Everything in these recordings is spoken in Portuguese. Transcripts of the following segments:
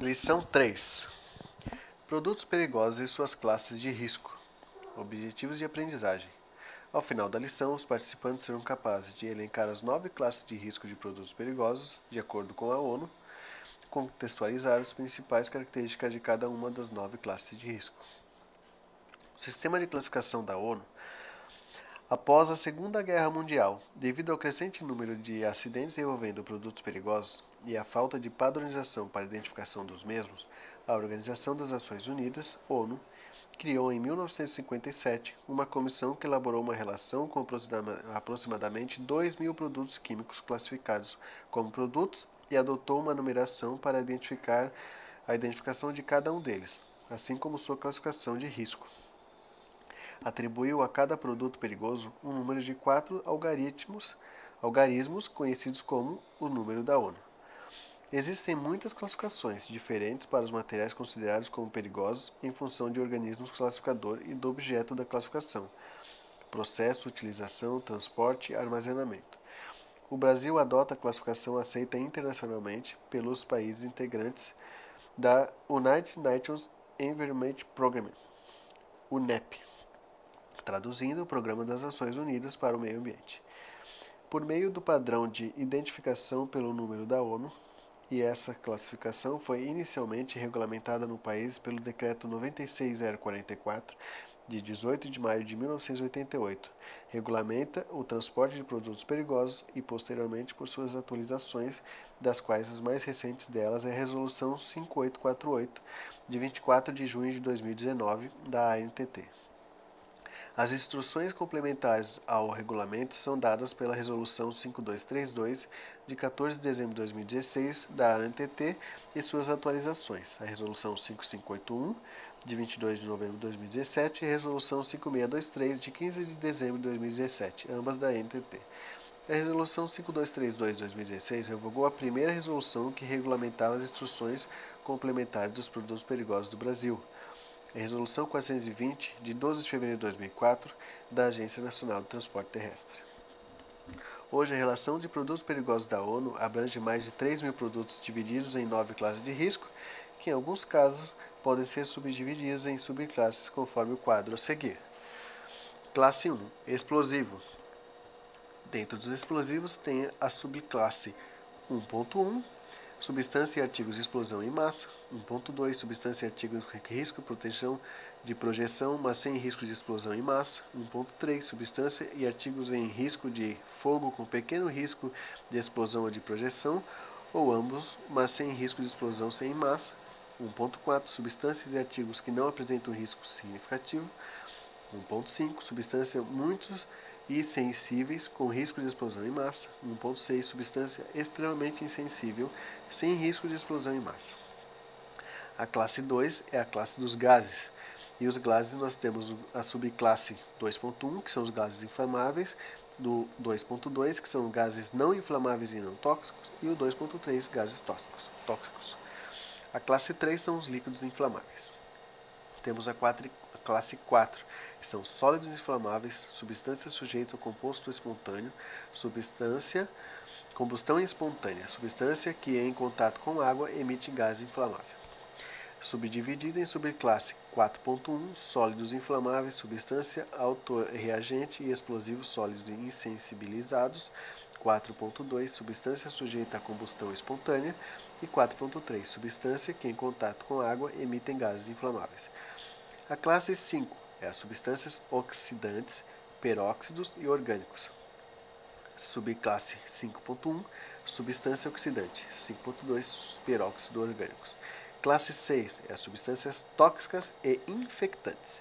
Lição 3: Produtos perigosos e suas classes de risco. Objetivos de aprendizagem. Ao final da lição, os participantes serão capazes de elencar as nove classes de risco de produtos perigosos, de acordo com a ONU, contextualizar as principais características de cada uma das nove classes de risco. O sistema de classificação da ONU Após a Segunda Guerra Mundial, devido ao crescente número de acidentes envolvendo produtos perigosos e à falta de padronização para a identificação dos mesmos, a Organização das Nações Unidas, ONU, criou em 1957 uma comissão que elaborou uma relação com aproximadamente 2 mil produtos químicos classificados como produtos e adotou uma numeração para identificar a identificação de cada um deles, assim como sua classificação de risco atribuiu a cada produto perigoso um número de quatro algarismos, algarismos conhecidos como o número da ONU. Existem muitas classificações diferentes para os materiais considerados como perigosos em função de organismos classificador e do objeto da classificação: processo, utilização, transporte e armazenamento. O Brasil adota a classificação aceita internacionalmente pelos países integrantes da United Nations Environment Programme, UNEP traduzindo o Programa das Nações Unidas para o Meio Ambiente. Por meio do padrão de identificação pelo número da ONU, e essa classificação foi inicialmente regulamentada no país pelo Decreto 96044, de 18 de maio de 1988, regulamenta o transporte de produtos perigosos e, posteriormente, por suas atualizações, das quais as mais recentes delas é a Resolução 5848, de 24 de junho de 2019, da ANTT. As instruções complementares ao regulamento são dadas pela Resolução 5232, de 14 de dezembro de 2016, da ANTT e suas atualizações, a Resolução 5581, de 22 de novembro de 2017, e a Resolução 5623, de 15 de dezembro de 2017, ambas da ANTT. A Resolução 5232 de 2016 revogou a primeira resolução que regulamentava as instruções complementares dos produtos perigosos do Brasil a Resolução 420, de 12 de fevereiro de 2004, da Agência Nacional do Transporte Terrestre. Hoje, a relação de produtos perigosos da ONU abrange mais de 3 mil produtos divididos em nove classes de risco, que em alguns casos podem ser subdivididas em subclasses conforme o quadro a seguir. Classe 1 Explosivo. Dentro dos explosivos tem a subclasse 1.1, Substância e artigos de explosão em massa. 1.2. Substância e artigos risco, proteção de projeção, mas sem risco de explosão em massa. 1.3. Substância e artigos em risco de fogo com pequeno risco de explosão ou de projeção, ou ambos, mas sem risco de explosão sem massa. 1.4. Substâncias e artigos que não apresentam risco significativo. 1.5. Substância muitos e sensíveis com risco de explosão em massa. 1.6 substância extremamente insensível sem risco de explosão em massa. A classe 2 é a classe dos gases. E os gases nós temos a subclasse 2.1, que são os gases inflamáveis, do 2.2, que são gases não inflamáveis e não tóxicos, e o 2.3, gases tóxicos. tóxicos. A classe 3 são os líquidos inflamáveis. Temos a, quatro, a classe 4, que são sólidos inflamáveis, substância sujeita ao composto espontâneo, substância combustão espontânea, substância que em contato com água emite gás inflamável. Subdividida em subclasse 4.1, sólidos inflamáveis, substância autorreagente e explosivos sólidos insensibilizados, 4.2 substância sujeita à combustão espontânea e 4.3 substância que em contato com água emitem gases inflamáveis. A classe 5 é as substâncias oxidantes, peróxidos e orgânicos. Subclasse 5.1, substância oxidante, 5.2, peróxido orgânicos. Classe 6 é as substâncias tóxicas e infectantes.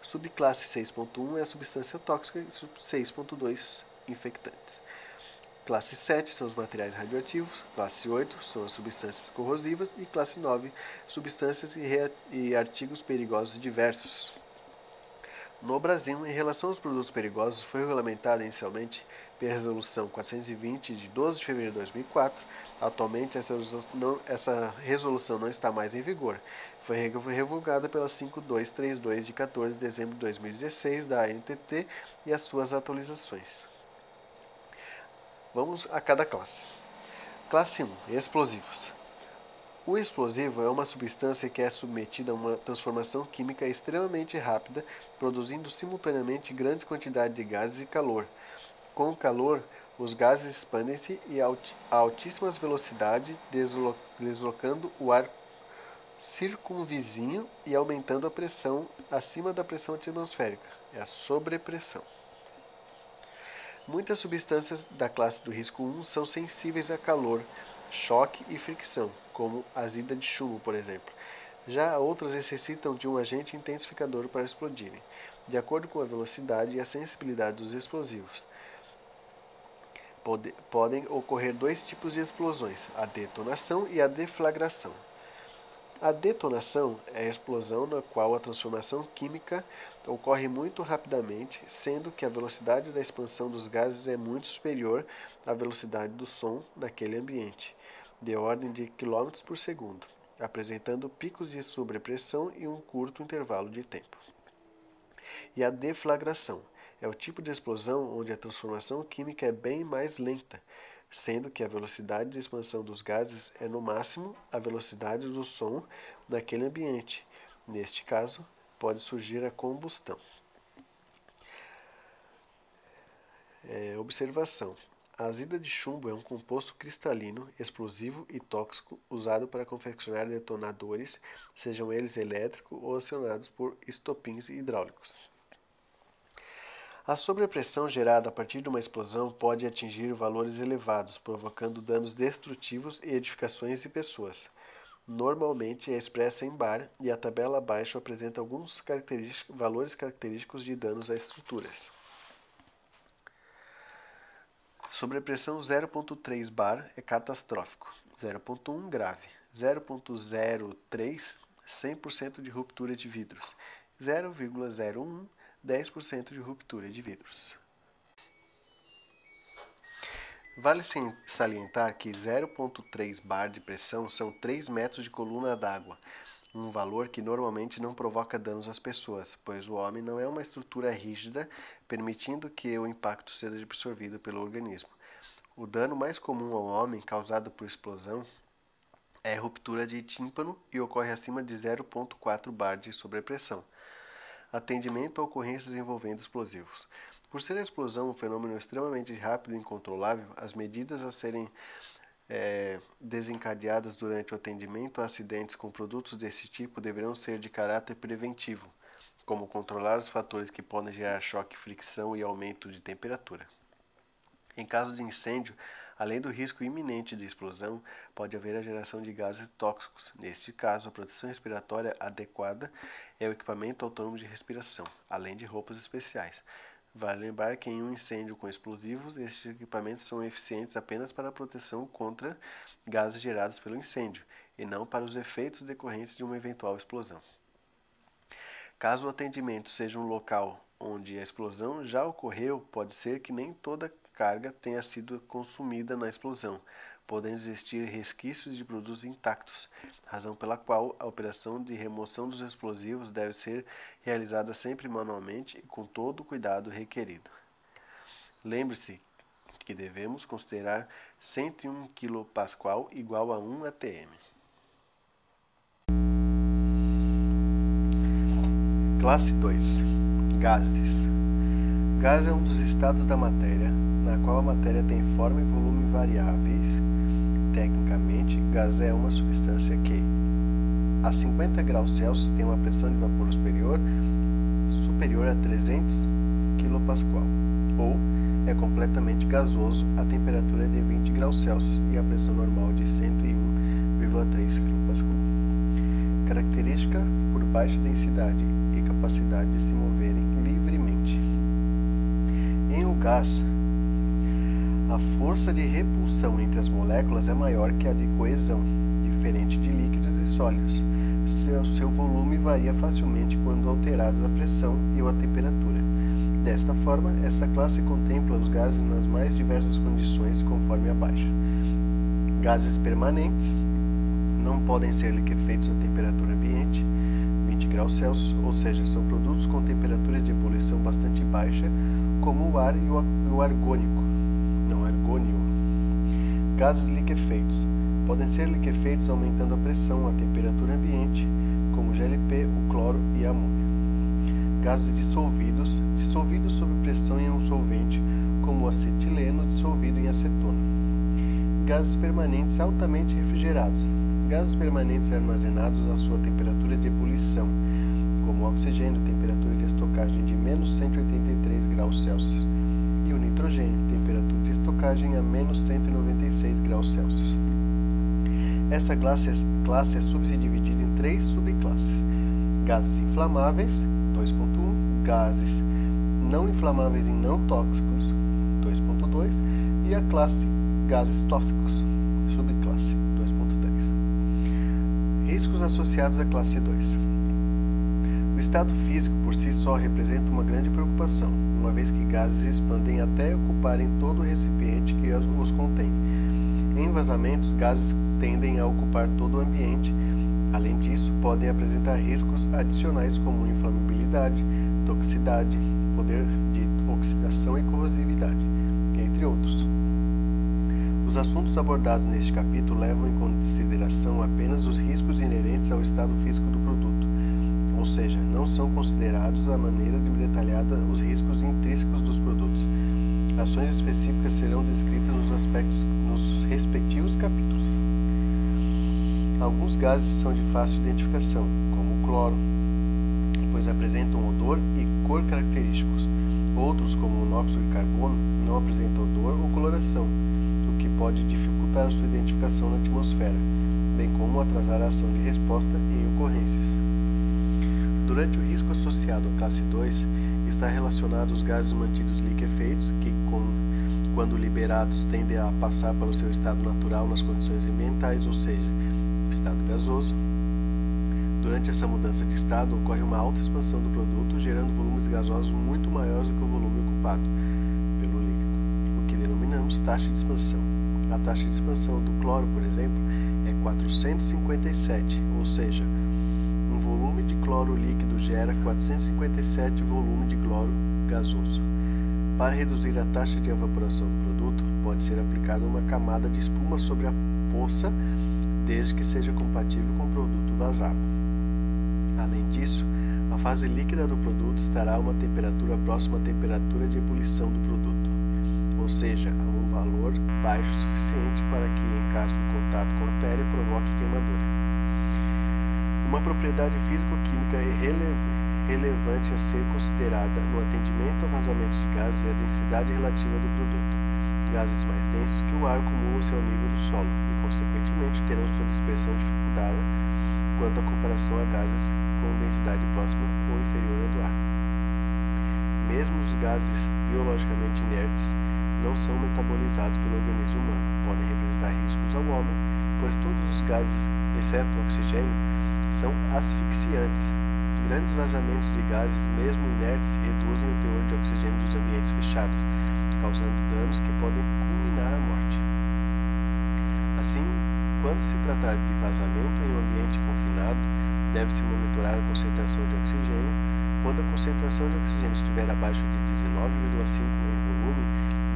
Subclasse 6.1 é a substância tóxica e 6.2 infectantes. Classe 7 são os materiais radioativos, classe 8 são as substâncias corrosivas e classe 9 substâncias e, e artigos perigosos diversos. No Brasil, em relação aos produtos perigosos, foi regulamentada inicialmente pela Resolução 420 de 12 de fevereiro de 2004. Atualmente, essa resolução não, essa resolução não está mais em vigor. Foi revogada pela 5232 de 14 de dezembro de 2016 da ANTT e as suas atualizações. Vamos a cada classe. Classe 1: Explosivos. O explosivo é uma substância que é submetida a uma transformação química extremamente rápida, produzindo simultaneamente grandes quantidades de gases e calor. Com o calor, os gases expandem-se a altíssimas velocidades, deslocando o ar circunvizinho e aumentando a pressão acima da pressão atmosférica, é a sobrepressão. Muitas substâncias da classe do risco 1 são sensíveis a calor, choque e fricção, como azida de chumbo, por exemplo. Já outras necessitam de um agente intensificador para explodirem, de acordo com a velocidade e a sensibilidade dos explosivos. Pode, podem ocorrer dois tipos de explosões: a detonação e a deflagração. A detonação é a explosão na qual a transformação química ocorre muito rapidamente, sendo que a velocidade da expansão dos gases é muito superior à velocidade do som naquele ambiente, de ordem de km por segundo, apresentando picos de sobrepressão em um curto intervalo de tempo. E a deflagração é o tipo de explosão onde a transformação química é bem mais lenta, sendo que a velocidade de expansão dos gases é no máximo a velocidade do som naquele ambiente. Neste caso, pode surgir a combustão. É, observação: a azida de chumbo é um composto cristalino, explosivo e tóxico usado para confeccionar detonadores, sejam eles elétricos ou acionados por estopins hidráulicos. A sobrepressão gerada a partir de uma explosão pode atingir valores elevados, provocando danos destrutivos e edificações de pessoas. Normalmente é expressa em bar e a tabela abaixo apresenta alguns valores característicos de danos a estruturas. Sobrepressão 0.3 bar é catastrófico, 0.1 grave, 0.03 100% de ruptura de vidros, 0,01 10% de ruptura de vidros. Vale salientar que 0,3 bar de pressão são 3 metros de coluna d'água, um valor que normalmente não provoca danos às pessoas, pois o homem não é uma estrutura rígida, permitindo que o impacto seja absorvido pelo organismo. O dano mais comum ao homem causado por explosão é ruptura de tímpano e ocorre acima de 0,4 bar de sobrepressão atendimento a ocorrências envolvendo explosivos. Por ser a explosão um fenômeno extremamente rápido e incontrolável, as medidas a serem é, desencadeadas durante o atendimento a acidentes com produtos desse tipo deverão ser de caráter preventivo, como controlar os fatores que podem gerar choque, fricção e aumento de temperatura. Em caso de incêndio, Além do risco iminente de explosão, pode haver a geração de gases tóxicos. Neste caso, a proteção respiratória adequada é o equipamento autônomo de respiração, além de roupas especiais. Vale lembrar que em um incêndio com explosivos, estes equipamentos são eficientes apenas para a proteção contra gases gerados pelo incêndio, e não para os efeitos decorrentes de uma eventual explosão. Caso o atendimento seja um local onde a explosão já ocorreu, pode ser que nem toda carga tenha sido consumida na explosão, podendo existir resquícios de produtos intactos, razão pela qual a operação de remoção dos explosivos deve ser realizada sempre manualmente e com todo o cuidado requerido. Lembre-se que devemos considerar 101 kPa igual a 1 atm. Classe 2 Gases Gás é um dos estados da matéria na qual a matéria tem forma e volume variáveis. Tecnicamente, gás é uma substância que, a 50 graus Celsius, tem uma pressão de vapor superior superior a 300 kPa, ou é completamente gasoso a temperatura de 20 graus Celsius e a pressão normal de 101,3 kPa. Característica por baixa densidade e capacidade de se moverem livremente. Em um gás, a força de repulsão entre as moléculas é maior que a de coesão, diferente de líquidos e sólidos. Seu, seu volume varia facilmente quando alterados a pressão e ou a temperatura. Desta forma, esta classe contempla os gases nas mais diversas condições conforme abaixo. Gases permanentes não podem ser liquefeitos a temperatura ambiente, 20 graus Celsius, ou seja, são produtos com temperatura de ebulição bastante baixa, como o ar e o Gases liquefeitos Podem ser liquefeitos aumentando a pressão, a temperatura ambiente, como o GLP, o cloro e a amônia. Gases dissolvidos, dissolvidos sob pressão em um solvente, como o acetileno dissolvido em acetona. Gases permanentes altamente refrigerados. Gases permanentes armazenados à sua temperatura de ebulição, como o oxigênio, temperatura de estocagem de menos 183 graus Celsius, e o nitrogênio, temperatura de estocagem a menos 196 graus Celsius. Essa classe é, classe é subdividida em três subclasses: gases inflamáveis, 2.1, gases não inflamáveis e não tóxicos, 2.2, e a classe gases tóxicos, subclasse 2.3. Riscos associados à classe 2. O estado físico por si só representa uma grande preocupação, uma vez que gases expandem até ocuparem todo o recipiente que os contém. Em vazamentos, gases tendem a ocupar todo o ambiente. Além disso, podem apresentar riscos adicionais como inflamabilidade, toxicidade, poder de oxidação e corrosividade, entre outros. Os assuntos abordados neste capítulo levam em consideração apenas os riscos inerentes ao estado físico do ou seja, não são considerados a maneira detalhada os riscos intrínsecos dos produtos. Ações específicas serão descritas nos, aspectos, nos respectivos capítulos. Alguns gases são de fácil identificação, como o cloro, pois apresentam odor e cor característicos. Outros, como o monóxido de carbono, não apresentam odor ou coloração, o que pode dificultar a sua identificação na atmosfera, bem como atrasar a ação de resposta em ocorrências. Durante o risco associado à classe 2, está relacionado aos gases mantidos liquefeitos, que, com, quando liberados, tendem a passar para o seu estado natural nas condições ambientais, ou seja, estado gasoso. Durante essa mudança de estado, ocorre uma alta expansão do produto, gerando volumes gasosos muito maiores do que o volume ocupado pelo líquido, o que denominamos taxa de expansão. A taxa de expansão do cloro, por exemplo, é 457, ou seja, volume de cloro líquido gera 457 volumes de cloro gasoso. Para reduzir a taxa de evaporação do produto, pode ser aplicada uma camada de espuma sobre a poça desde que seja compatível com o produto vazado. Além disso, a fase líquida do produto estará a uma temperatura próxima à temperatura de ebulição do produto, ou seja, a um valor baixo o suficiente para que, em caso de contato com a pele, provoque queimadura. Uma propriedade físico-química relevante a ser considerada no atendimento a vazamentos de gases é a densidade relativa do produto. Gases mais densos que o ar acumulam-se ao nível do solo, consequentemente terão sua dispersão dificultada quanto à comparação a gases com densidade próxima ou inferior à do ar. Mesmo os gases biologicamente inertes não são metabolizados pelo organismo humano, podem representar riscos ao homem, pois todos os gases, exceto o oxigênio, são asfixiantes. Grandes vazamentos de gases, mesmo inertes, reduzem o teor de oxigênio dos ambientes fechados, causando danos que podem culminar a morte. Assim, quando se tratar de vazamento em um ambiente confinado, deve-se monitorar a concentração de oxigênio. Quando a concentração de oxigênio estiver abaixo de 19,5 em volume,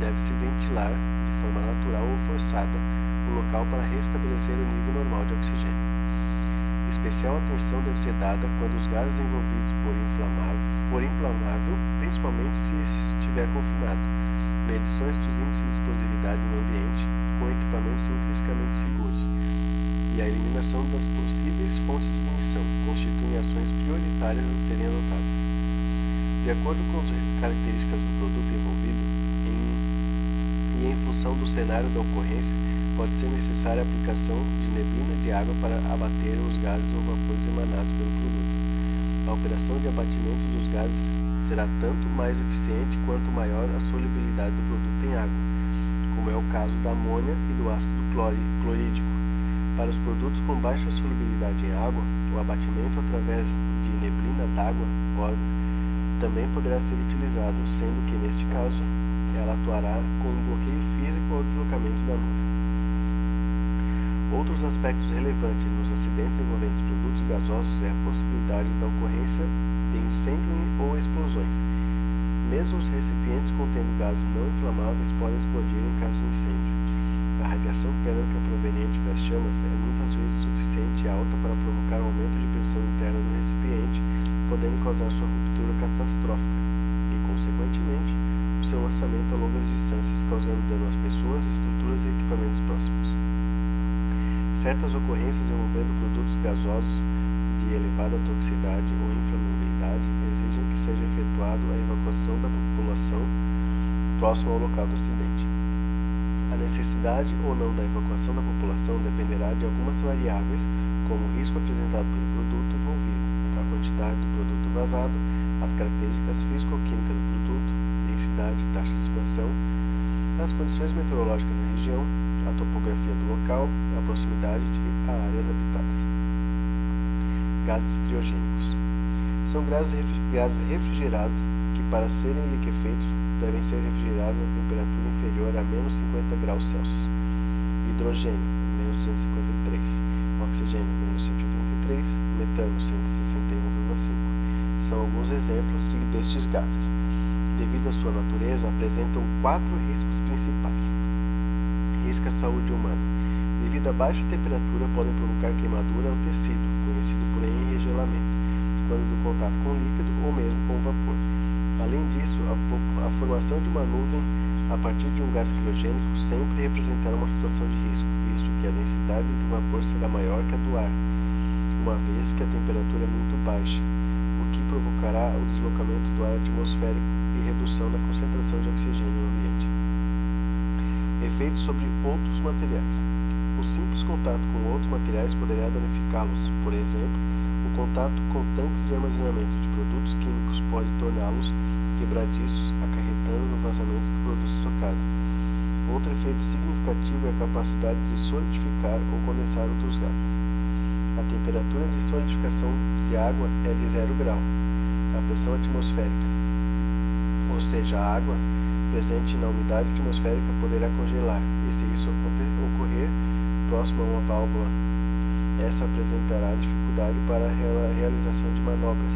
deve-se ventilar de forma natural ou forçada o local para restabelecer o nível normal de oxigênio. Especial atenção deve ser dada quando os gases envolvidos por inflamável, for inflamável, principalmente se estiver confinado. Medições dos índices de explosividade no ambiente com equipamentos intrinsecamente seguros e a eliminação das possíveis fontes de ignição constituem ações prioritárias a serem adotadas. De acordo com as características do produto envolvido em, e em função do cenário da ocorrência, pode ser necessária a aplicação de neblina de água para abater os gases ou vapores emanados pelo produto. A operação de abatimento dos gases será tanto mais eficiente quanto maior a solubilidade do produto em água como é o caso da amônia e do ácido clorídrico. Para os produtos com baixa solubilidade em água, o abatimento através de neblina d'água também poderá ser utilizado, sendo que, neste caso, ela atuará com um bloqueio físico ao deslocamento da nuvem. Outros aspectos relevantes nos acidentes envolvendo produtos gasosos é a possibilidade da ocorrência de incêndio ou explosões. Mesmo os recipientes contendo gases não inflamáveis podem explodir em caso de incêndio. A radiação térmica proveniente das chamas é muitas vezes suficiente e alta para provocar um aumento de pressão interna no recipiente, podendo causar sua ruptura catastrófica e, consequentemente, o seu lançamento a longas distâncias, causando dano às pessoas, estruturas e equipamentos próximos. Certas ocorrências envolvendo produtos gasosos de elevada toxicidade ou inflamabilidade exigem que seja efetuada a evacuação da população próxima ao local do acidente. A necessidade ou não da evacuação da população dependerá de algumas variáveis, como o risco apresentado pelo produto envolvido, a quantidade do produto vazado, as características físico-químicas do produto, densidade taxa de expansão, as condições meteorológicas na região, a topografia do local, a proximidade a áreas habitadas. Gases criogênicos. São gases refrigerados que, para serem liquefeitos, devem ser refrigerados a temperatura inferior a menos 50 graus Celsius. Hidrogênio, menos 253. Oxigênio, menos 183. Metano, 161,5. São alguns exemplos de, destes gases. Devido à sua natureza, apresentam quatro riscos principais. Risco à saúde humana. Devido à baixa temperatura, podem provocar queimadura ao tecido, conhecido por enregelamento, quando do contato com líquido ou mesmo com vapor. Além disso, a, a, formação de uma nuvem a partir de um gás criogênico sempre representará uma situação de risco, visto que a densidade do vapor será maior que a do ar, uma vez que a temperatura é muito baixa, o que provocará o deslocamento do ar atmosférico e redução da concentração de oxigênio no ambiente. Efeitos sobre outros materiais. O simples contato com outros materiais poderá danificá-los, por exemplo, contato com tanques de armazenamento de produtos químicos pode torná-los quebradiços, acarretando no vazamento do produto estocado. Outro efeito significativo é a capacidade de solidificar ou condensar outros gases. A temperatura de solidificação de água é de zero grau. A pressão atmosférica, ou seja, a água presente na umidade atmosférica poderá congelar, e se isso ocorrer próximo a uma válvula essa apresentará dificuldade para a realização de manobras.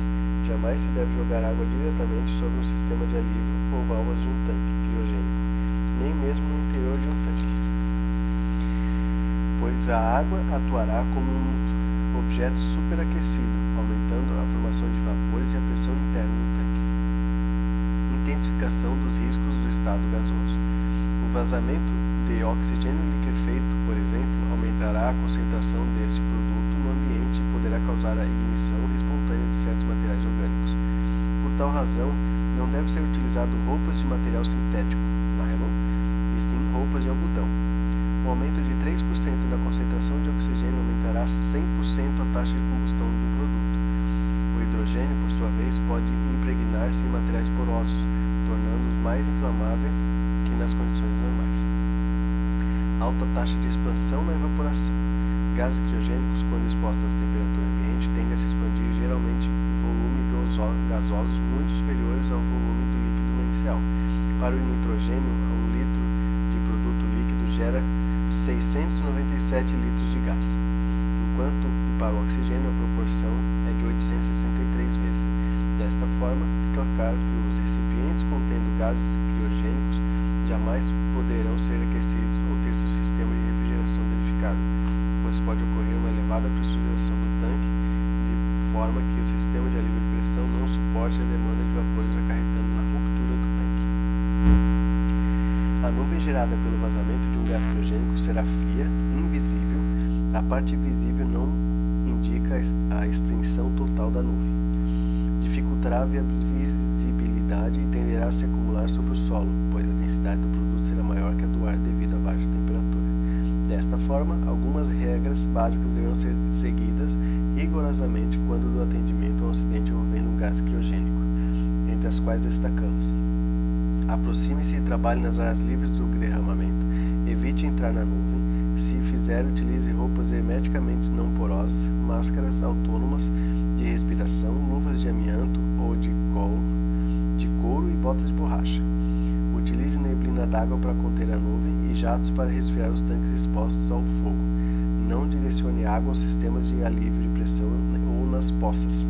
Jamais se deve jogar água diretamente sobre um sistema de alívio ou válvulas de um tanque criogênico, nem mesmo no interior de um tanque, pois a água atuará como um objeto superaquecido, aumentando a formação de vapores e a pressão interna do tanque. Intensificação dos riscos do estado gasoso. O vazamento de oxigênio liquefeito, por exemplo, a concentração deste produto no ambiente e poderá causar a ignição espontânea de certos materiais orgânicos. Por tal razão, não deve ser utilizado roupas de material sintético, nylon, e sim roupas de algodão. O aumento de 3% na concentração de oxigênio aumentará 100% a taxa de combustão do produto. O hidrogênio, por sua vez, pode impregnar-se em materiais porosos, tornando-os mais inflamáveis que nas condições normais alta taxa de expansão na evaporação. Gases criogênicos, quando expostos à temperatura ambiente, tendem a se expandir geralmente em volume gasosos muito superiores ao volume do líquido inicial. Para o nitrogênio, um litro de produto líquido gera 697 litros de gás, enquanto que para o oxigênio a proporção é de 863 vezes. Desta forma, fica claro que os recipientes contendo gases criogênicos jamais poderão ser aquecidos ou ter seu sistema de refrigeração danificado, pois pode ocorrer uma elevada pressurização do tanque, de forma que o sistema de alívio de pressão não suporte a demanda de vapores acarretando na ruptura do tanque. A nuvem gerada pelo vazamento de um gás criogênico será fria, invisível. A parte visível não indica a extensão total da nuvem. Dificultará a visibilidade e tenderá a se acumular sobre o solo, pois a densidade do produto será maior que a do ar devido à baixa temperatura. Desta forma, algumas regras básicas deverão ser seguidas rigorosamente quando do atendimento a um acidente envolvendo um gás criogênico, entre as quais destacamos: aproxime-se e trabalhe nas áreas livres evite entrar na nuvem, se fizer, utilize roupas hermeticamente não porosas, máscaras autônomas de respiração, luvas de amianto ou de couro, de couro e botas de borracha. Utilize neblina d'água para conter a nuvem e jatos para resfriar os tanques expostos ao fogo. Não direcione água aos sistemas de alívio de pressão ou nas poças.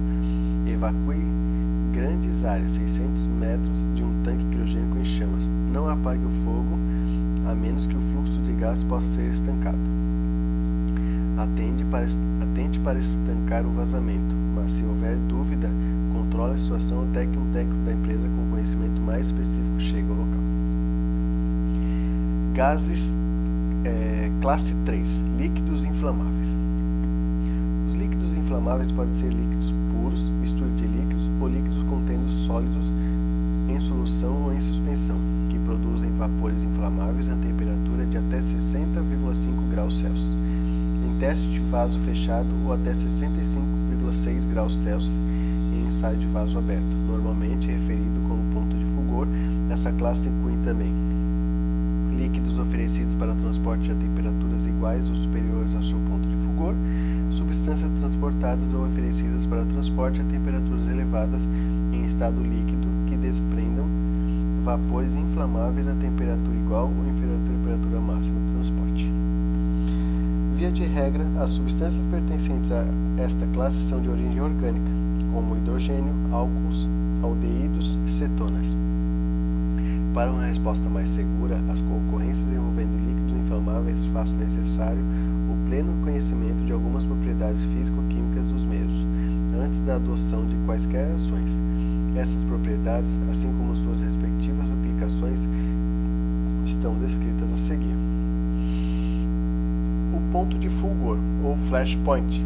Evacue grandes áreas, 600 metros, de um tanque criogênico em chamas. Não apague o a menos que o fluxo de gás possa ser estancado. Atende para, atente para estancar o vazamento, mas se houver dúvida, controle a situação até que um técnico da empresa com conhecimento mais específico chega ao local. Gases é, classe 3 líquidos inflamáveis. Os líquidos inflamáveis podem ser líquidos puros, mistura de líquidos ou líquidos contendo sólidos em solução ou em suspensão, que produzem vapores inflamáveis a temperatura de até 60,5 graus Celsius. Em teste de vaso fechado ou até 65,6 graus Celsius em ensaio de vaso aberto, normalmente referido como ponto de fulgor. Essa classe inclui também líquidos oferecidos para transporte a temperaturas iguais ou superiores ao seu ponto de fulgor, substâncias transportadas ou oferecidas para transporte a temperaturas elevadas em estado líquido vapores inflamáveis a temperatura igual ou inferior à temperatura máxima do transporte. Via de regra, as substâncias pertencentes a esta classe são de origem orgânica, como hidrogênio, álcools, aldeídos e cetonas. Para uma resposta mais segura, as concorrências envolvendo líquidos inflamáveis fazem necessário o pleno conhecimento de algumas propriedades físico-químicas dos mesmos, antes da adoção de quaisquer ações. Essas propriedades, assim como suas aplicações, estão descritas a seguir. O ponto de fulgor, ou flashpoint,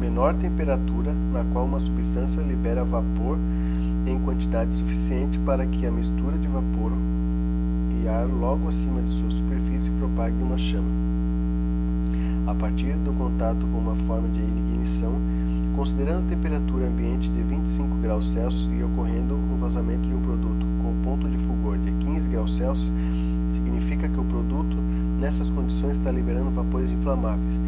menor temperatura na qual uma substância libera vapor em quantidade suficiente para que a mistura de vapor e ar logo acima de sua superfície propague uma chama. A partir do contato com uma forma de ignição, considerando a temperatura ambiente de 25 graus Celsius e ocorrendo um vazamento de um produto com ponto de fulgor de 15 graus Celsius, significa que o produto nessas condições está liberando vapores inflamáveis,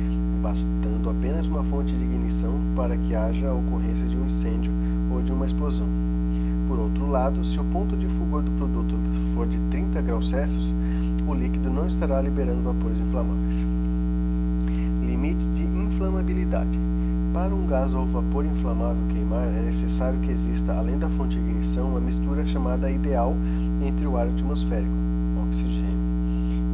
bastando apenas uma fonte de ignição para que haja a ocorrência de um incêndio ou de uma explosão. Por outro lado, se o ponto de fulgor do produto for de 30 graus Celsius, o líquido não estará liberando vapores inflamáveis. Limites de inflamabilidade. Para um gás ou vapor inflamável queimar, é necessário que exista, além da fonte de ignição, uma mistura chamada ideal entre o ar atmosférico, oxigênio,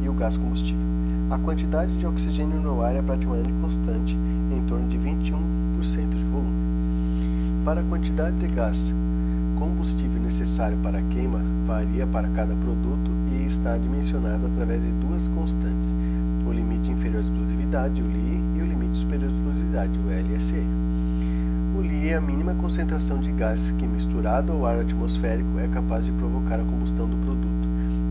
e o gás combustível. A quantidade de oxigênio no ar é praticamente constante, em torno de 21% de volume. Para a quantidade de gás combustível necessário para a queima varia para cada produto e está dimensionado através de duas constantes: o limite inferior de explosividade, o LI, e o limite superior de explosividade, o LSE. O Li é a mínima concentração de gás que, misturado ao ar atmosférico, capaz de provocar a combustão do produto,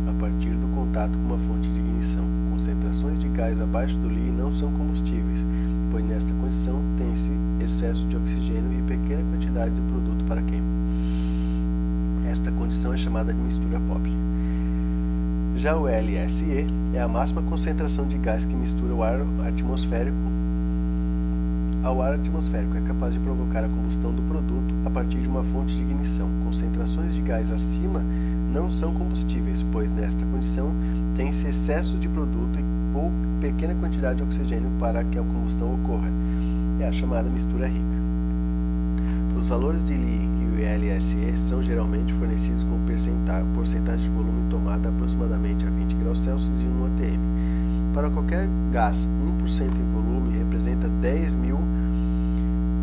a partir do contato com uma fonte de ignição. Concentrações de gás abaixo do Li não são combustíveis, pois nesta condição tem-se excesso de oxigênio e pequena quantidade de produto para queima. Esta condição é chamada de mistura pop. Já o LSE é a máxima concentração de gás que mistura o ar atmosférico ao ar atmosférico. É capaz de provocar a combustão do produto a partir de uma fonte de ignição. Concentrações de gás acima não são combustíveis, pois nesta condição tem-se excesso de produto pouca pequena quantidade de oxigênio para que a combustão ocorra. É a chamada mistura rica. Os valores de Li e o LSE são geralmente fornecidos com porcentagem de volume tomada aproximadamente a 20 graus Celsius e 1 atm. Para qualquer gás, 1% em volume representa 10 mil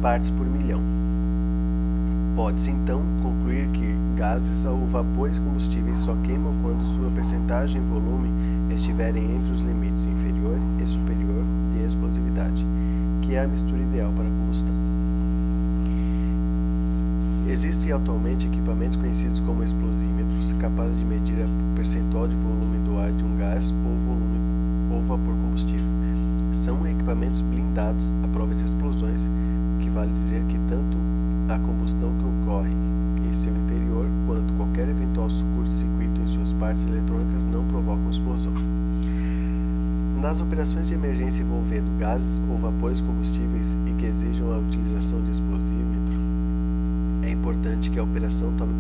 partes por milhão. Pode-se então concluir que gases ou vapores combustíveis só queimam quando sua percentagem em volume estiverem entre os limites inferior e superior de explosividade, que é a mistura ideal para combustão. Existem atualmente equipamentos conhecidos como explosímetros, capazes de medir o percentual de volume do ar de um gás ou volume ou vapor combustível. São equipamentos blindados à prova de explosões, o que vale dizer que tanto a combustão que ocorre em seu interior quanto qualquer eventual curto-circuito em suas partes eletrônicas não provocam explosão. Nas operações de emergência envolvendo gases ou vapores combustíveis e que exijam a utilização de explosímetro, é importante que a operação tome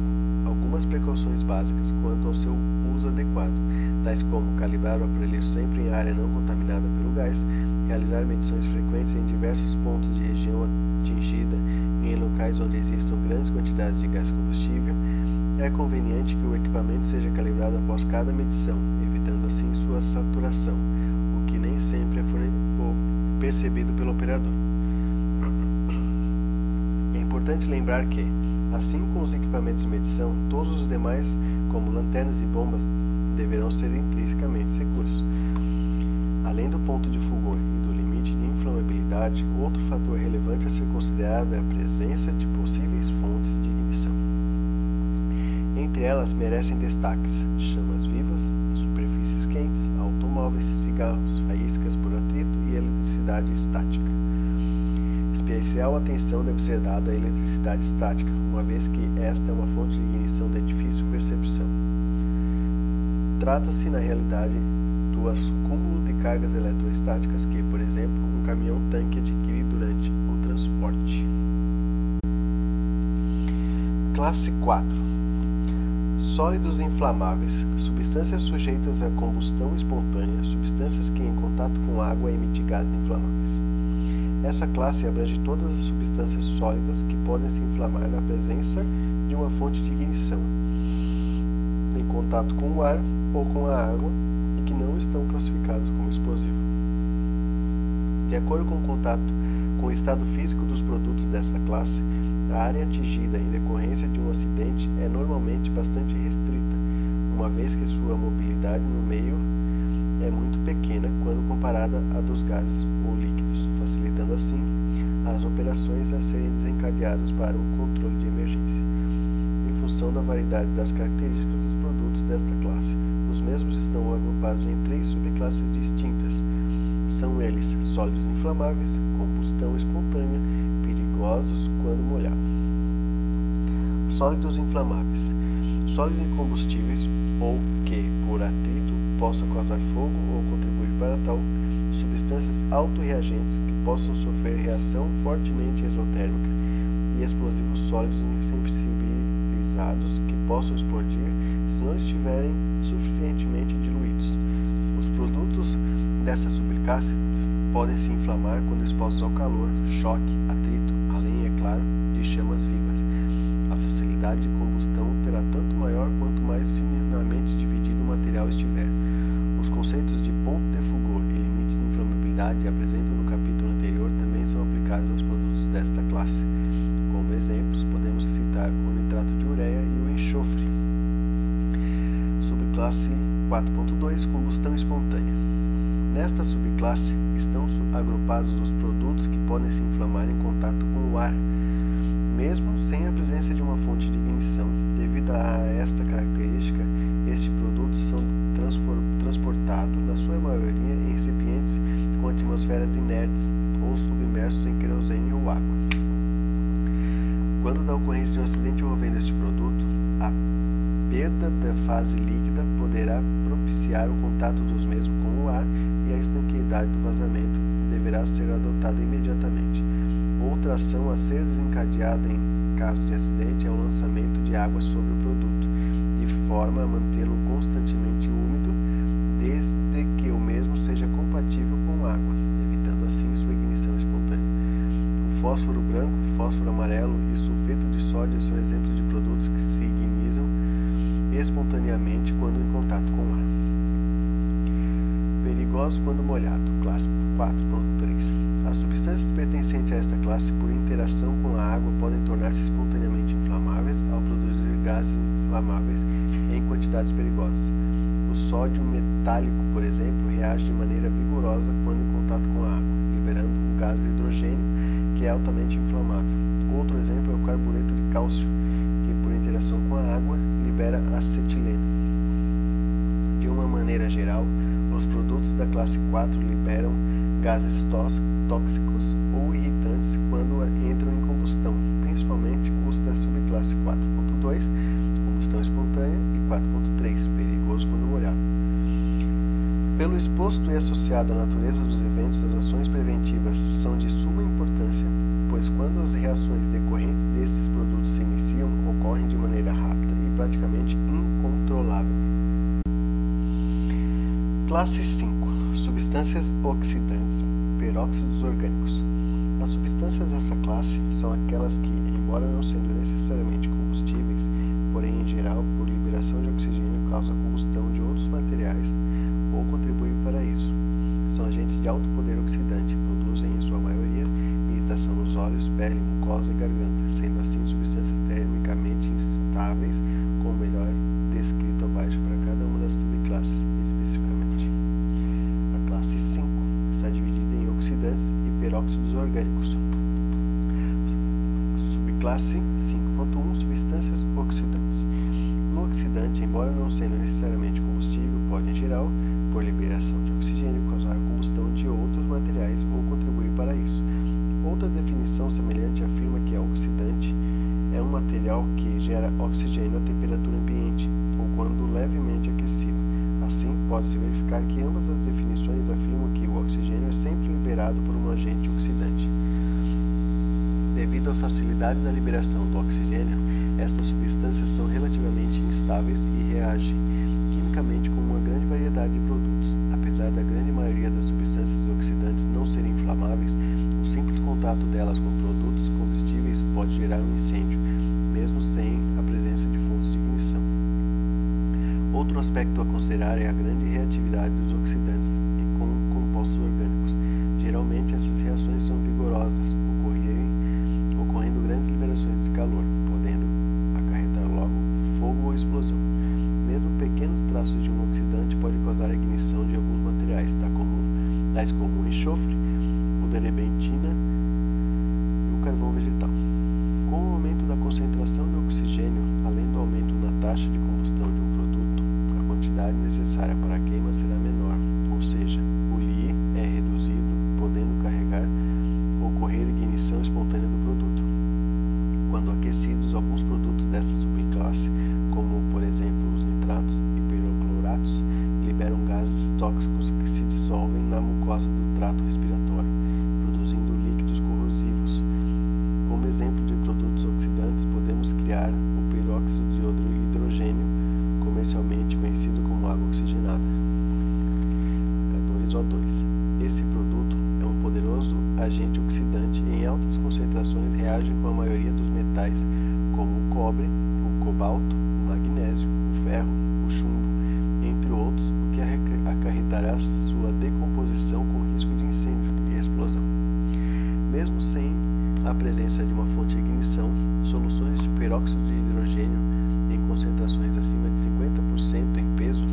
algumas precauções básicas quanto ao seu uso adequado, tais como calibrar o aparelho sempre em área não contaminada pelo gás, realizar medições frequentes em diversos pontos de região atingida e em locais onde existam grandes quantidades de gás combustível. É conveniente que o equipamento seja calibrado após cada medição, evitando assim sua saturação, o que nem sempre é percebido pelo operador. É importante lembrar que, Assim como os equipamentos de medição, todos os demais, como lanternas e bombas, deverão ser intrinsecamente seguros. Além do ponto de fulgor e do limite de inflamabilidade, outro fator relevante a ser considerado é a presença de possíveis fontes de ignição. Entre elas merecem destaques chamas eletricidade estática. Especial atenção deve ser dada à eletricidade estática, uma vez que esta é uma fonte de ignição de difícil percepção. Trata-se, na realidade, do acúmulo de cargas eletrostáticas que, por exemplo, um caminhão-tanque adquire durante o transporte. Classe 4 Sólidos inflamáveis, substâncias sujeitas à combustão espontânea, substâncias que em contato com água emitem gases inflamáveis. Essa classe abrange todas as substâncias sólidas que podem se inflamar na presença de uma fonte de ignição, em contato com o ar ou com a água e que não estão classificadas como explosivo. De acordo com o contato com o estado físico dos produtos dessa classe, a área atingida em decorrência de um acidente é normalmente bastante restrita, uma vez que sua mobilidade no meio é muito pequena quando comparada à dos gases assim as operações a serem desencadeadas para o controle de emergência. Em função da variedade das características dos produtos desta classe, os mesmos estão agrupados em três subclasses distintas. São eles sólidos inflamáveis, combustão espontânea, perigosos quando molhados. Sólidos inflamáveis. Sólidos incombustíveis ou que, por atrito, possam causar fogo ou contribuir para tal. Substâncias autorreagentes que possam sofrer reação fortemente exotérmica e explosivos sólidos insensibilizados que possam explodir se não estiverem suficientemente diluídos. Os produtos dessa subclasse podem se inflamar quando expostos ao calor, choque, atrito, além, é claro, de chamas vivas. A facilidade de combustão terá tanto maior quanto mais finamente dividido o material estiver. Os conceitos de ponto de fulgor e limites de inflamabilidade apresentados no capítulo anterior também são aplicados aos produtos desta classe. Como exemplos, podemos citar o nitrato de ureia e o enxofre. Subclasse 4.2 Combustão espontânea. Nesta subclasse estão agrupados os produtos que podem se inflamar em contato com o ar, mesmo sem a presença de uma fonte de ignição. Devido a esta característica, estes produtos são transportados, na sua maioria, em recipientes com atmosferas inertes ou submersos em querosene ou água. Quando da ocorrência de um acidente envolvendo este produto, a perda da fase líquida poderá propiciar o contato dos mesmos com o ar e a estanqueidade do vazamento deverá ser adotada imediatamente. Outra ação a ser desencadeada em caso de acidente é o lançamento de água sobre o produto, de forma a mantê-lo constantemente úmido, desde que o mesmo seja compatível com água, evitando assim sua ignição espontânea. O fósforo branco, fósforo amarelo e sulfeto de sódio são exemplos de produtos que se ignitam espontaneamente quando em contato com o ar. Perigoso quando molhado, classe 4.3. As substâncias pertencentes a esta classe, por interação com a água, podem tornar-se espontaneamente inflamáveis ao produzir gases inflamáveis em quantidades perigosas. O sódio metálico, por exemplo, reage de maneira vigorosa quando em contato com a água, liberando o gás hidrogênio, que é altamente inflamável. Outro exemplo é o carbureto de cálcio, que por interação com a água libera acetileno. De uma maneira geral, os produtos da classe 4 liberam gases tóxicos ou irritantes quando entram em combustão, principalmente os da subclasse 4.2, combustão espontânea, e 4.3, perigoso quando molhado. Pelo exposto e associado à natureza dos eventos, as ações preventivas são de suma importância, pois quando as reações decorrentes destes produtos se iniciam, ocorrem de maneira rápida praticamente incontrolável. Classe 5 Substâncias oxidantes, peróxidos orgânicos. As substâncias dessa classe são aquelas que, embora não sendo necessariamente combustíveis, porém em geral por liberação de oxigênio causam combustão de outros materiais ou contribuem para isso. São agentes de alto poder oxidante, produzem em sua maioria irritação nos olhos, pele, mucosa e garganta, sendo assim substâncias térmicas peróxidos orgânicos. Subclasse 5.1 Substâncias oxidantes. Um oxidante, embora não sendo necessariamente combustível, pode, em geral, por liberação de oxigênio, causar a combustão de outros materiais ou contribuir para isso. Outra definição semelhante afirma que a oxidante é um material que gera oxigênio a temperatura ambiente ou quando levemente aquecido. Assim, pode-se verificar que ambas as definições afirmam que o oxigênio é sempre liberado por um agente oxidante. Devido à facilidade da liberação do oxigênio, estas substâncias são relativamente instáveis e reagem quimicamente com uma grande variedade de produtos. Apesar da grande maioria das substâncias oxidantes não serem inflamáveis, o simples contato delas com produtos combustíveis pode gerar um incêndio, mesmo sem a presença de fontes de ignição. Outro aspecto a considerar é a grande reatividade dos oxidantes com compostos orgânicos. Geralmente, essas reações são vigorosas, ocorrendo grandes liberações de calor, podendo acarretar logo fogo ou explosão. Mesmo pequenos traços de um oxidante podem causar a ignição de alguns materiais, tais como o enxofre, o terebentina e o carvão vegetal. Com o aumento da concentração de oxigênio, além do aumento na taxa de combustão de um produto, a quantidade necessária para a queima será menor, ou seja, o Li é reduzido, podendo carregar ocorrer ignição espontânea do produto. Quando aquecidos, alguns produtos dessa subclasse, como por exemplo os nitratos e perocloratos, liberam gases tóxicos que se dissolvem na mucosa do trato respiratório, produzindo líquidos corrosivos. Como exemplo de produtos oxidantes, podemos criar o peróxido de hidrogênio, comercialmente conhecido como água oxigenada, H2O2. Esse produto é um poderoso agente oxidante em altas concentrações reage com a maioria dos metais, como o cobre, o cobalto, o magnésio, o ferro, o chumbo, entre outros, o que acarretará sua decomposição com risco de incêndio e explosão. Mesmo sem a presença de uma fonte de ignição, soluções de peróxido de hidrogênio em concentrações acima de 50% em peso,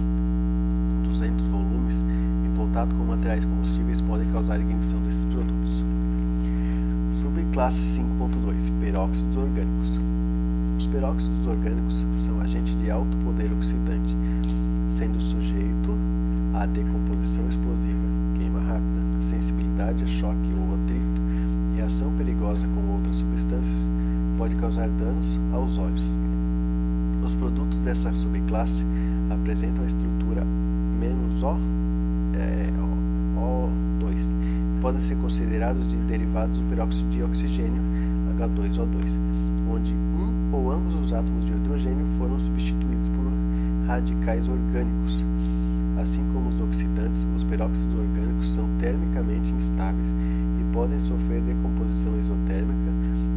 200 volumes, em contato com materiais combustíveis podem causar ignição produtos. Subclasse 5.2 Peróxidos orgânicos. Os peróxidos orgânicos são agentes de alto poder oxidante, sendo sujeito à decomposição explosiva, queima rápida, sensibilidade a choque ou atrito, reação perigosa com outras substâncias, pode causar danos aos olhos. Os produtos dessa subclasse apresentam a estrutura O, é, O2 podem ser considerados de derivados do peróxido de oxigênio H2O2, onde um ou ambos os átomos de hidrogênio foram substituídos por radicais orgânicos. Assim como os oxidantes, os peróxidos orgânicos são termicamente instáveis e podem sofrer decomposição isotérmica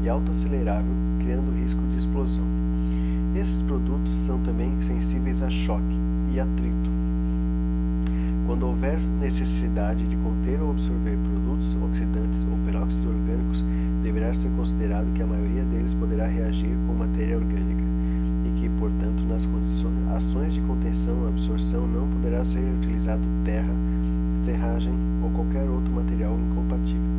e autoacelerável, criando risco de explosão. Esses produtos são também sensíveis a choque e atrito. Quando houver necessidade de conter ou absorver produtos oxidantes ou peróxidos orgânicos, deverá ser considerado que a maioria deles poderá reagir com matéria orgânica e que, portanto, nas ações de contenção ou absorção não poderá ser utilizado terra, serragem ou qualquer outro material incompatível.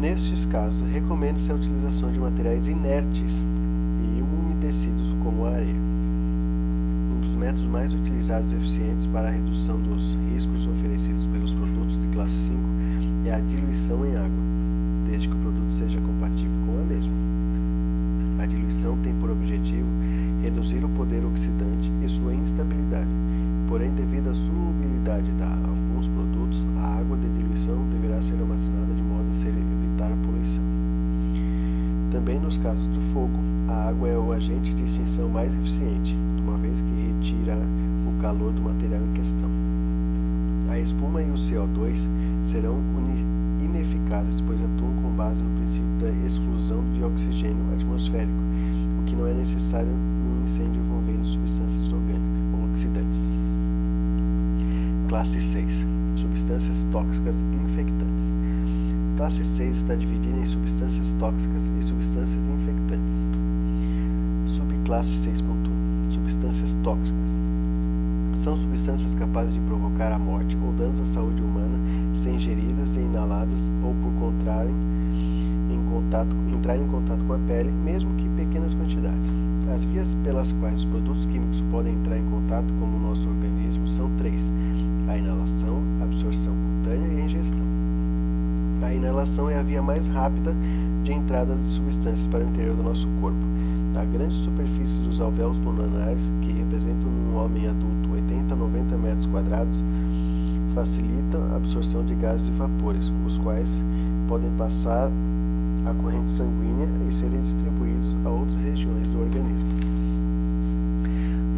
Nestes casos, recomenda-se a utilização de materiais inertes e umedecidos como areia. Um dos métodos mais utilizados e eficientes para a redução dos riscos oferecidos pelos produtos de classe 5 é a diluição em água, desde que o seja compatível com a mesma. A diluição tem por objetivo reduzir o poder oxidante e sua instabilidade. Porém, devido à solubilidade de alguns produtos, a água de diluição deverá ser armazenada de modo a ser evitar a poluição. Também nos casos do fogo, a água é o agente de extinção mais eficiente, uma vez que retira o calor do material em questão. A espuma e o CO2 serão ineficazes, pois atuam com base no princípio da exclusão de oxigênio atmosférico, o que não é necessário num incêndio envolvendo substâncias orgânicas ou oxidantes. Classe 6 Substâncias tóxicas infectantes. Classe 6 está dividida em substâncias tóxicas e substâncias infectantes. Subclasse 6.1 Substâncias tóxicas. São substâncias capazes de provocar a morte ou danos à saúde humana se ingeridas e inaladas ou por contato, entrar em contato com a pele, mesmo que pequenas quantidades. As vias pelas quais os produtos químicos podem entrar em contato com o nosso organismo são três: a inalação, a absorção cutânea e a ingestão. A inalação é a via mais rápida de entrada de substâncias para o interior do nosso corpo. A grande superfície dos alvéolos pulmonares, que representam um homem adulto 80 a 90 metros quadrados, facilitam a absorção de gases e vapores, os quais podem passar a corrente sanguínea e serem distribuídos a outras regiões do organismo.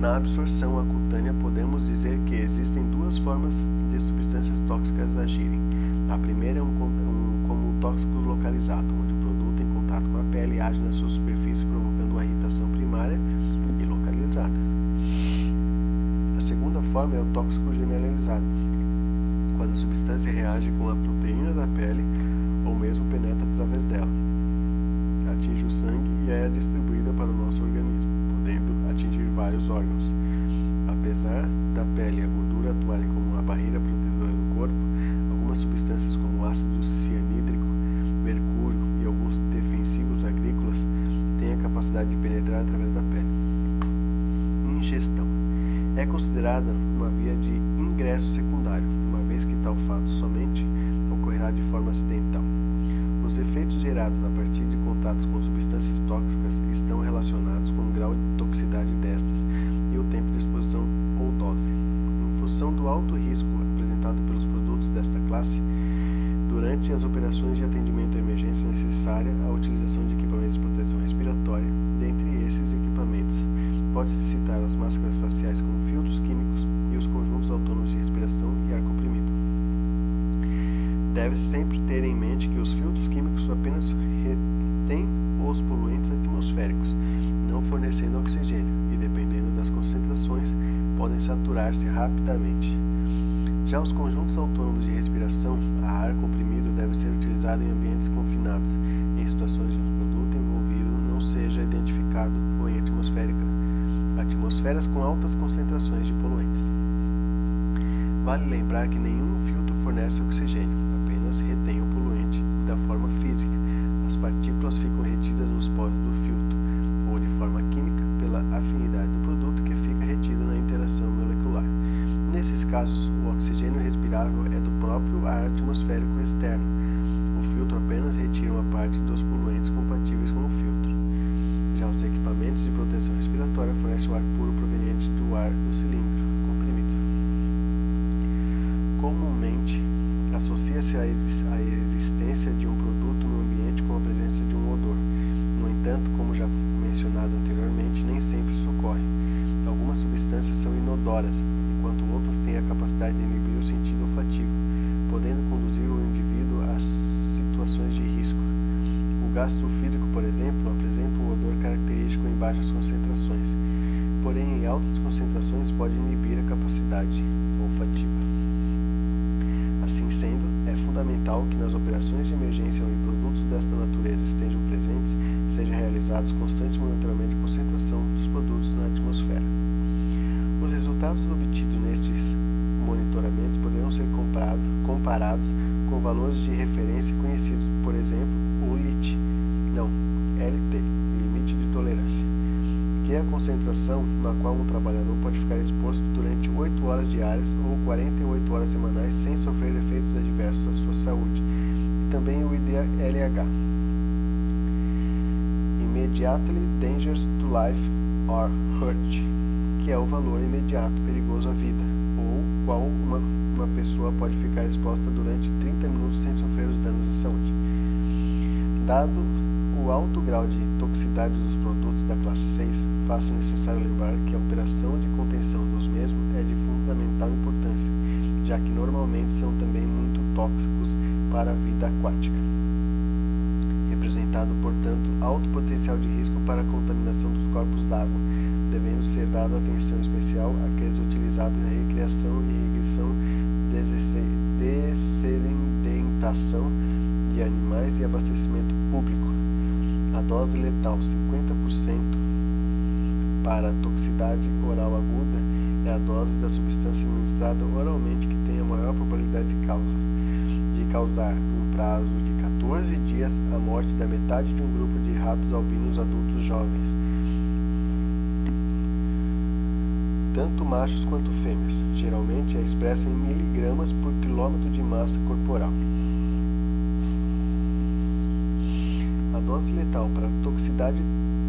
Na absorção acutânea, podemos dizer que existem duas formas de substâncias tóxicas agirem. A primeira é um, um, como tóxico localizado, onde o produto em contato com a pele age na sua superfície provocando uma irritação primária e localizada. A segunda forma é o tóxico generalizado, quando a substância reage com a proteína da pele ou mesmo penetra através dela. Atinge o sangue e é distribuída para o nosso organismo, podendo atingir vários órgãos. Apesar da pele e a gordura atuarem como uma barreira protetora do corpo, algumas substâncias como ácido cianídrico, mercúrio e alguns defensivos agrícolas têm a capacidade de penetrar através da pele. Ingestão é considerada uma via de ingresso secundário, uma vez que tal fato somente ocorrerá de forma acidental. Os efeitos gerados a partir de contatos com substâncias tóxicas estão relacionados com o grau de toxicidade destas e o tempo de exposição ou dose. Em função do alto risco apresentado pelos produtos desta classe, durante as operações de atendimento à emergência necessária a utilização de equipamentos de proteção respiratória, dentre esses equipamentos, pode-se citar as máscaras faciais com filtros químicos e os conjuntos autônomos de respiração e ar Deve-se sempre ter em mente que os filtros químicos apenas retêm os poluentes atmosféricos, não fornecendo oxigênio, e dependendo das concentrações, podem saturar-se rapidamente. Já os conjuntos autônomos de respiração a ar comprimido devem ser utilizados em ambientes confinados, em situações que o produto envolvido não seja identificado ou em atmosférica, atmosferas com altas concentrações de poluentes. Vale lembrar que nenhum filtro fornece oxigênio apenas retém o poluente da forma física. As partículas ficam retidas nos poros do filtro, ou de forma química pela afinidade do produto que fica retido na interação molecular. Nesses casos, o oxigênio respirável é do próprio ar atmosférico externo. O filtro apenas retira uma parte dos poluentes compatíveis com o filtro. Já os equipamentos de proteção respiratória fornecem o ar puro proveniente do ar do cilindro comprimido. Comumente, associa-se a, existência de um produto no ambiente com a presença de um odor. No entanto, como já mencionado anteriormente, nem sempre isso ocorre. Algumas substâncias inodoras, enquanto outras têm a capacidade de inibir o sentido olfativo, podendo conduzir o indivíduo a situações de risco. O gás sulfídrico, por exemplo, apresenta um odor característico em baixas concentrações, porém em altas concentrações pode inibir a capacidade olfativa. Assim sendo, é fundamental que nas operações de emergência onde produtos desta natureza estejam presentes, seja realizados constante monitoramento de concentração dos produtos na atmosfera. Os resultados obtidos nestes monitoramentos poderão ser comparado, comparados com valores de referência conhecidos, por exemplo, o LIT, não, LT, limite de tolerância, que é a concentração na qual um trabalhador pode ficar exposto durante 8 horas diárias ou 48 horas semanais sem sofrer efeitos adversos à sua saúde, e também o IDLH, Immediately Dangerous to Life or Hurt, que é o valor imediato perigoso à vida, ou qual uma, uma pessoa pode ficar exposta durante 30 minutos sem sofrer os danos à saúde. Dado o alto grau de toxicidade dos produtos da classe 6, faz-se necessário lembrar que a operação de contenção dos mesmos é de fundamental importância, já que normalmente são também muito tóxicos para a vida aquática, representado, portanto, alto potencial de risco para a contaminação dos corpos d'água, devendo ser dada atenção especial àqueles utilizados na recreação, irrigação, dessedentação de animais e abastecimento público. A dose letal 50% para toxicidade oral aguda é a dose da substância administrada oralmente que tem a maior probabilidade de, causa, de causar num prazo de 14 dias, a morte da metade de um grupo de ratos albinos adultos jovens, tanto machos quanto fêmeas. Geralmente é expressa em miligramas por quilômetro de massa corporal. A dose letal para toxicidade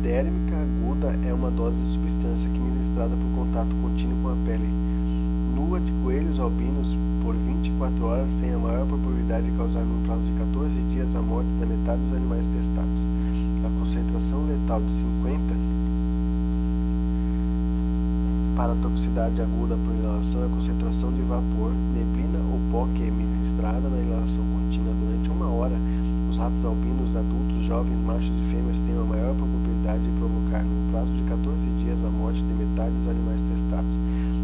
térmica aguda é uma dose de substância que, ministrada por contato contínuo com a pele nua de coelhos albinos por 24 horas, tem a maior probabilidade de causar, num prazo de 14 dias, a morte da metade dos animais testados. A concentração letal de 50 para a toxicidade aguda por inalação a concentração de vapor, neblina ou pó que é na inalação contínua durante uma hora. Os ratos albinos adultos, jovens, machos e fêmeas têm a maior probabilidade de provocar, num prazo de 14 dias, a morte de metade dos animais testados.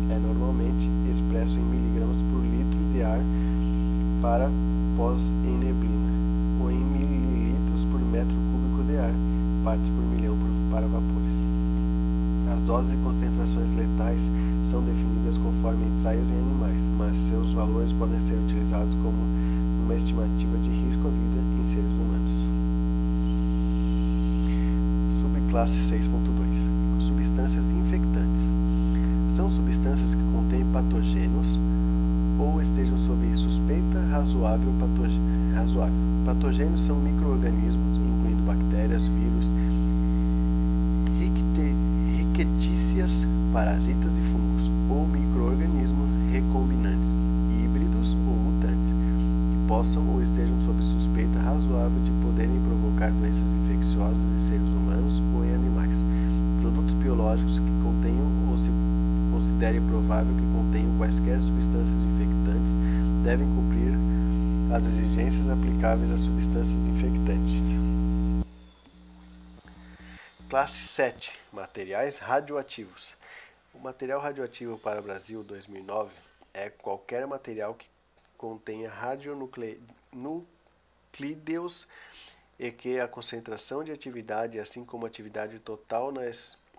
É normalmente expresso em miligramas por litro de ar para pós em neblina, ou em mililitros por metro cúbico de ar, partes por milhão para vapores. Doses e concentrações letais são definidas conforme ensaios em animais, mas seus valores podem ser utilizados como uma estimativa de risco à vida em seres humanos. Subclasse 6.2 Substâncias infectantes são substâncias que contêm patogênios ou estejam sob suspeita razoável, razoável. Patogênios são microorganismos, incluindo bactérias, vírus, ricketícias, parasitas e fungos, ou microorganismos recombinantes, híbridos ou mutantes, que possam ou estejam sob suspeita razoável de poderem provocar doenças infecciosas em seres humanos ou em animais. Produtos biológicos que contenham ou se considere provável que contenham quaisquer substâncias infectantes devem cumprir as exigências aplicáveis a substâncias infectantes. Classe 7 Materiais radioativos. O material radioativo para o Brasil 2009 é qualquer material que contenha radionuclídeos e que a concentração de atividade, assim como a atividade total na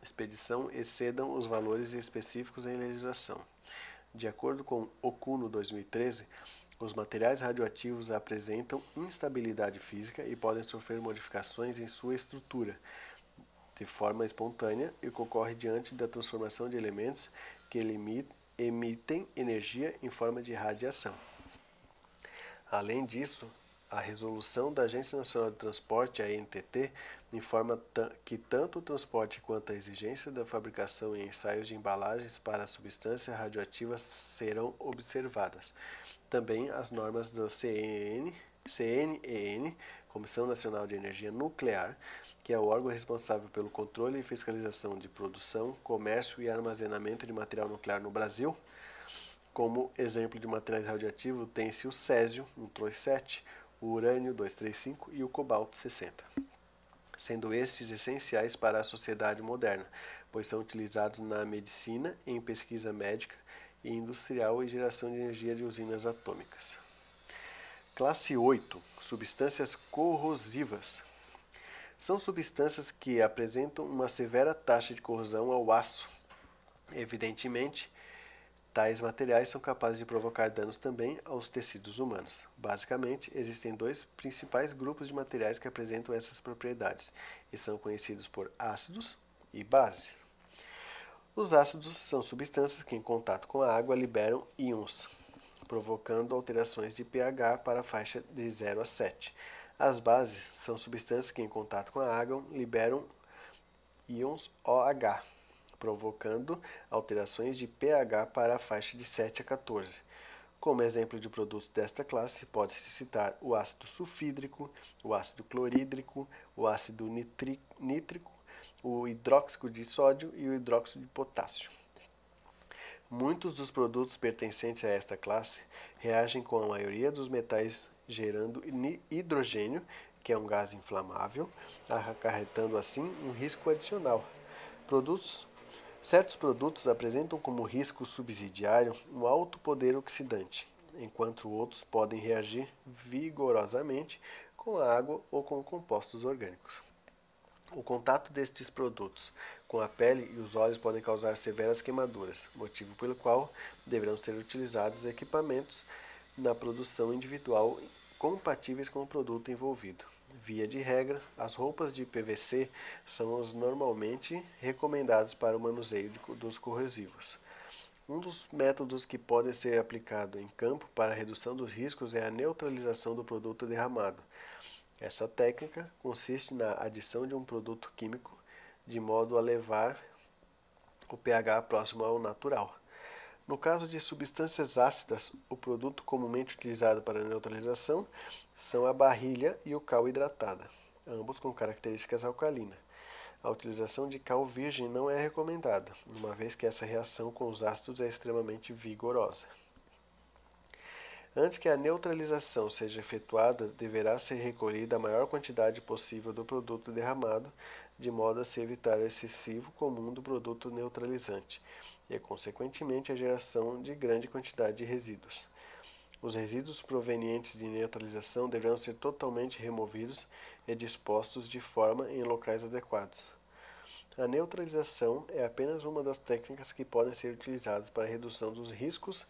expedição, excedam os valores específicos em legislação. De acordo com o CUNO 2013, os materiais radioativos apresentam instabilidade física e podem sofrer modificações em sua estrutura de forma espontânea e ocorre diante da transformação de elementos que emitem energia em forma de radiação. Além disso, a resolução da Agência Nacional de Transporte, a informa que tanto o transporte quanto a exigência da fabricação e ensaios de embalagens para substâncias radioativas serão observadas. Também as normas do CNEN, CNEN, Comissão Nacional de Energia Nuclear, que é o órgão responsável pelo controle e fiscalização de produção, comércio e armazenamento de material nuclear no Brasil. Como exemplo de materiais radioativos, tem-se o césio 137, o urânio 235 e o cobalto 60, sendo estes essenciais para a sociedade moderna, pois são utilizados na medicina, em pesquisa médica e industrial e geração de energia de usinas atômicas. Classe 8 Substâncias corrosivas. São substâncias que apresentam uma severa taxa de corrosão ao aço. Evidentemente, tais materiais são capazes de provocar danos também aos tecidos humanos. Basicamente, existem dois principais grupos de materiais que apresentam essas propriedades e são conhecidos por ácidos e bases. Os ácidos são substâncias que, em contato com a água, liberam íons, provocando alterações de pH para a faixa de 0 a 7. As bases são substâncias que, em contato com a água, liberam íons OH, provocando alterações de pH para a faixa de 7 a 14. Como exemplo de produtos desta classe, pode-se citar o ácido sulfídrico, o ácido clorídrico, o ácido nítrico, o hidróxido de sódio e o hidróxido de potássio. Muitos dos produtos pertencentes a esta classe reagem com a maioria dos metais, gerando hidrogênio, que é um gás inflamável, acarretando assim um risco adicional. Produtos Certos produtos apresentam como risco subsidiário um alto poder oxidante, enquanto outros podem reagir vigorosamente com a água ou com compostos orgânicos. O contato destes produtos com a pele e os olhos podem causar severas queimaduras, motivo pelo qual deverão ser utilizados equipamentos na produção individual compatíveis com o produto envolvido. Via de regra, as roupas de PVC são as normalmente recomendadas para o manuseio dos corrosivos. Um dos métodos que pode ser aplicado em campo para redução dos riscos é a neutralização do produto derramado. Essa técnica consiste na adição de um produto químico de modo a levar o pH próximo ao natural. No caso de substâncias ácidas, o produto comumente utilizado para neutralização são a barrilha e o cal hidratada, ambos com características alcalinas. A utilização de cal virgem não é recomendada, uma vez que essa reação com os ácidos é extremamente vigorosa. Antes que a neutralização seja efetuada, deverá ser recolhida a maior quantidade possível do produto derramado, de modo a se evitar o excessivo comum do produto neutralizante e, consequentemente, a geração de grande quantidade de resíduos. Os resíduos provenientes de neutralização deverão ser totalmente removidos e dispostos de forma em locais adequados. A neutralização é apenas uma das técnicas que podem ser utilizadas para a redução dos riscos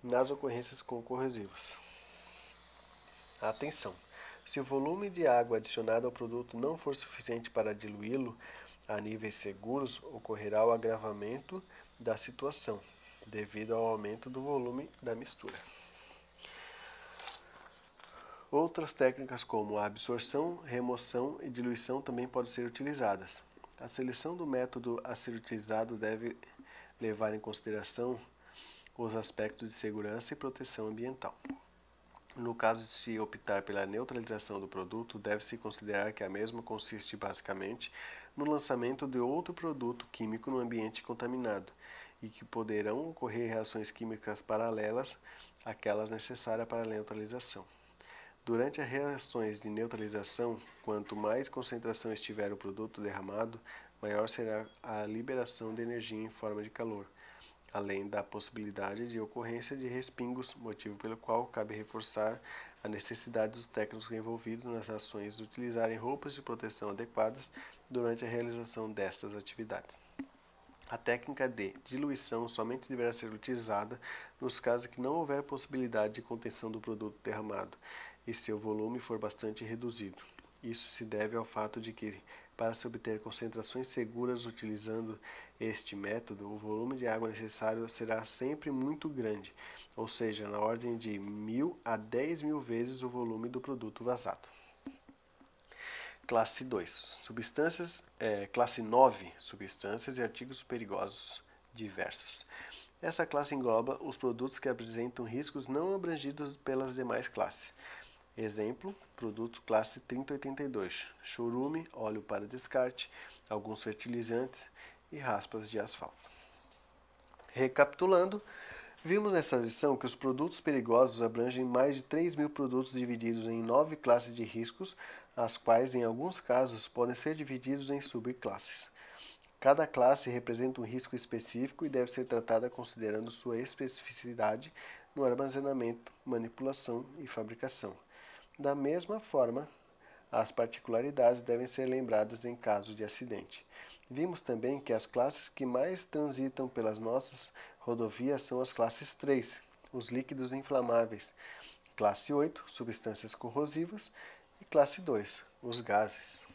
nas ocorrências com corrosivos. Atenção! Se o volume de água adicionado ao produto não for suficiente para diluí-lo a níveis seguros, ocorrerá o agravamento da situação, devido ao aumento do volume da mistura. Outras técnicas como a absorção, remoção e diluição também podem ser utilizadas. A seleção do método a ser utilizado deve levar em consideração os aspectos de segurança e proteção ambiental. No caso de se optar pela neutralização do produto, deve-se considerar que a mesma consiste basicamente no lançamento de outro produto químico no ambiente contaminado e que poderão ocorrer reações químicas paralelas àquelas necessárias para a neutralização. Durante as reações de neutralização, quanto mais concentração estiver o produto derramado, maior será a liberação de energia em forma de calor além da possibilidade de ocorrência de respingos, motivo pelo qual cabe reforçar a necessidade dos técnicos envolvidos nas ações de utilizarem roupas de proteção adequadas durante a realização destas atividades. A técnica de diluição somente deverá ser utilizada nos casos que não houver possibilidade de contenção do produto derramado e seu volume for bastante reduzido. Isso se deve ao fato de que, para se obter concentrações seguras utilizando este método, o volume de água necessário será sempre muito grande, ou seja, na ordem de mil a dez mil vezes o volume do produto vazado. Classe 2. Substâncias, é, classe 9. Substâncias e artigos perigosos diversos. Essa classe engloba os produtos que apresentam riscos não abrangidos pelas demais classes. Exemplo, produto classe 3082, chorume, óleo para descarte, alguns fertilizantes e raspas de asfalto. Recapitulando, vimos nessa lição que os produtos perigosos abrangem mais de 3 mil produtos divididos em nove classes de riscos, as quais, em alguns casos, podem ser divididos em subclasses. Cada classe representa um risco específico e deve ser tratada considerando sua especificidade no armazenamento, manipulação e fabricação. Da mesma forma, as particularidades devem ser lembradas em caso de acidente. Vimos também que as classes que mais transitam pelas nossas rodovias são as classes 3, os líquidos inflamáveis, classe 8, substâncias corrosivas, e classe 2, os gases.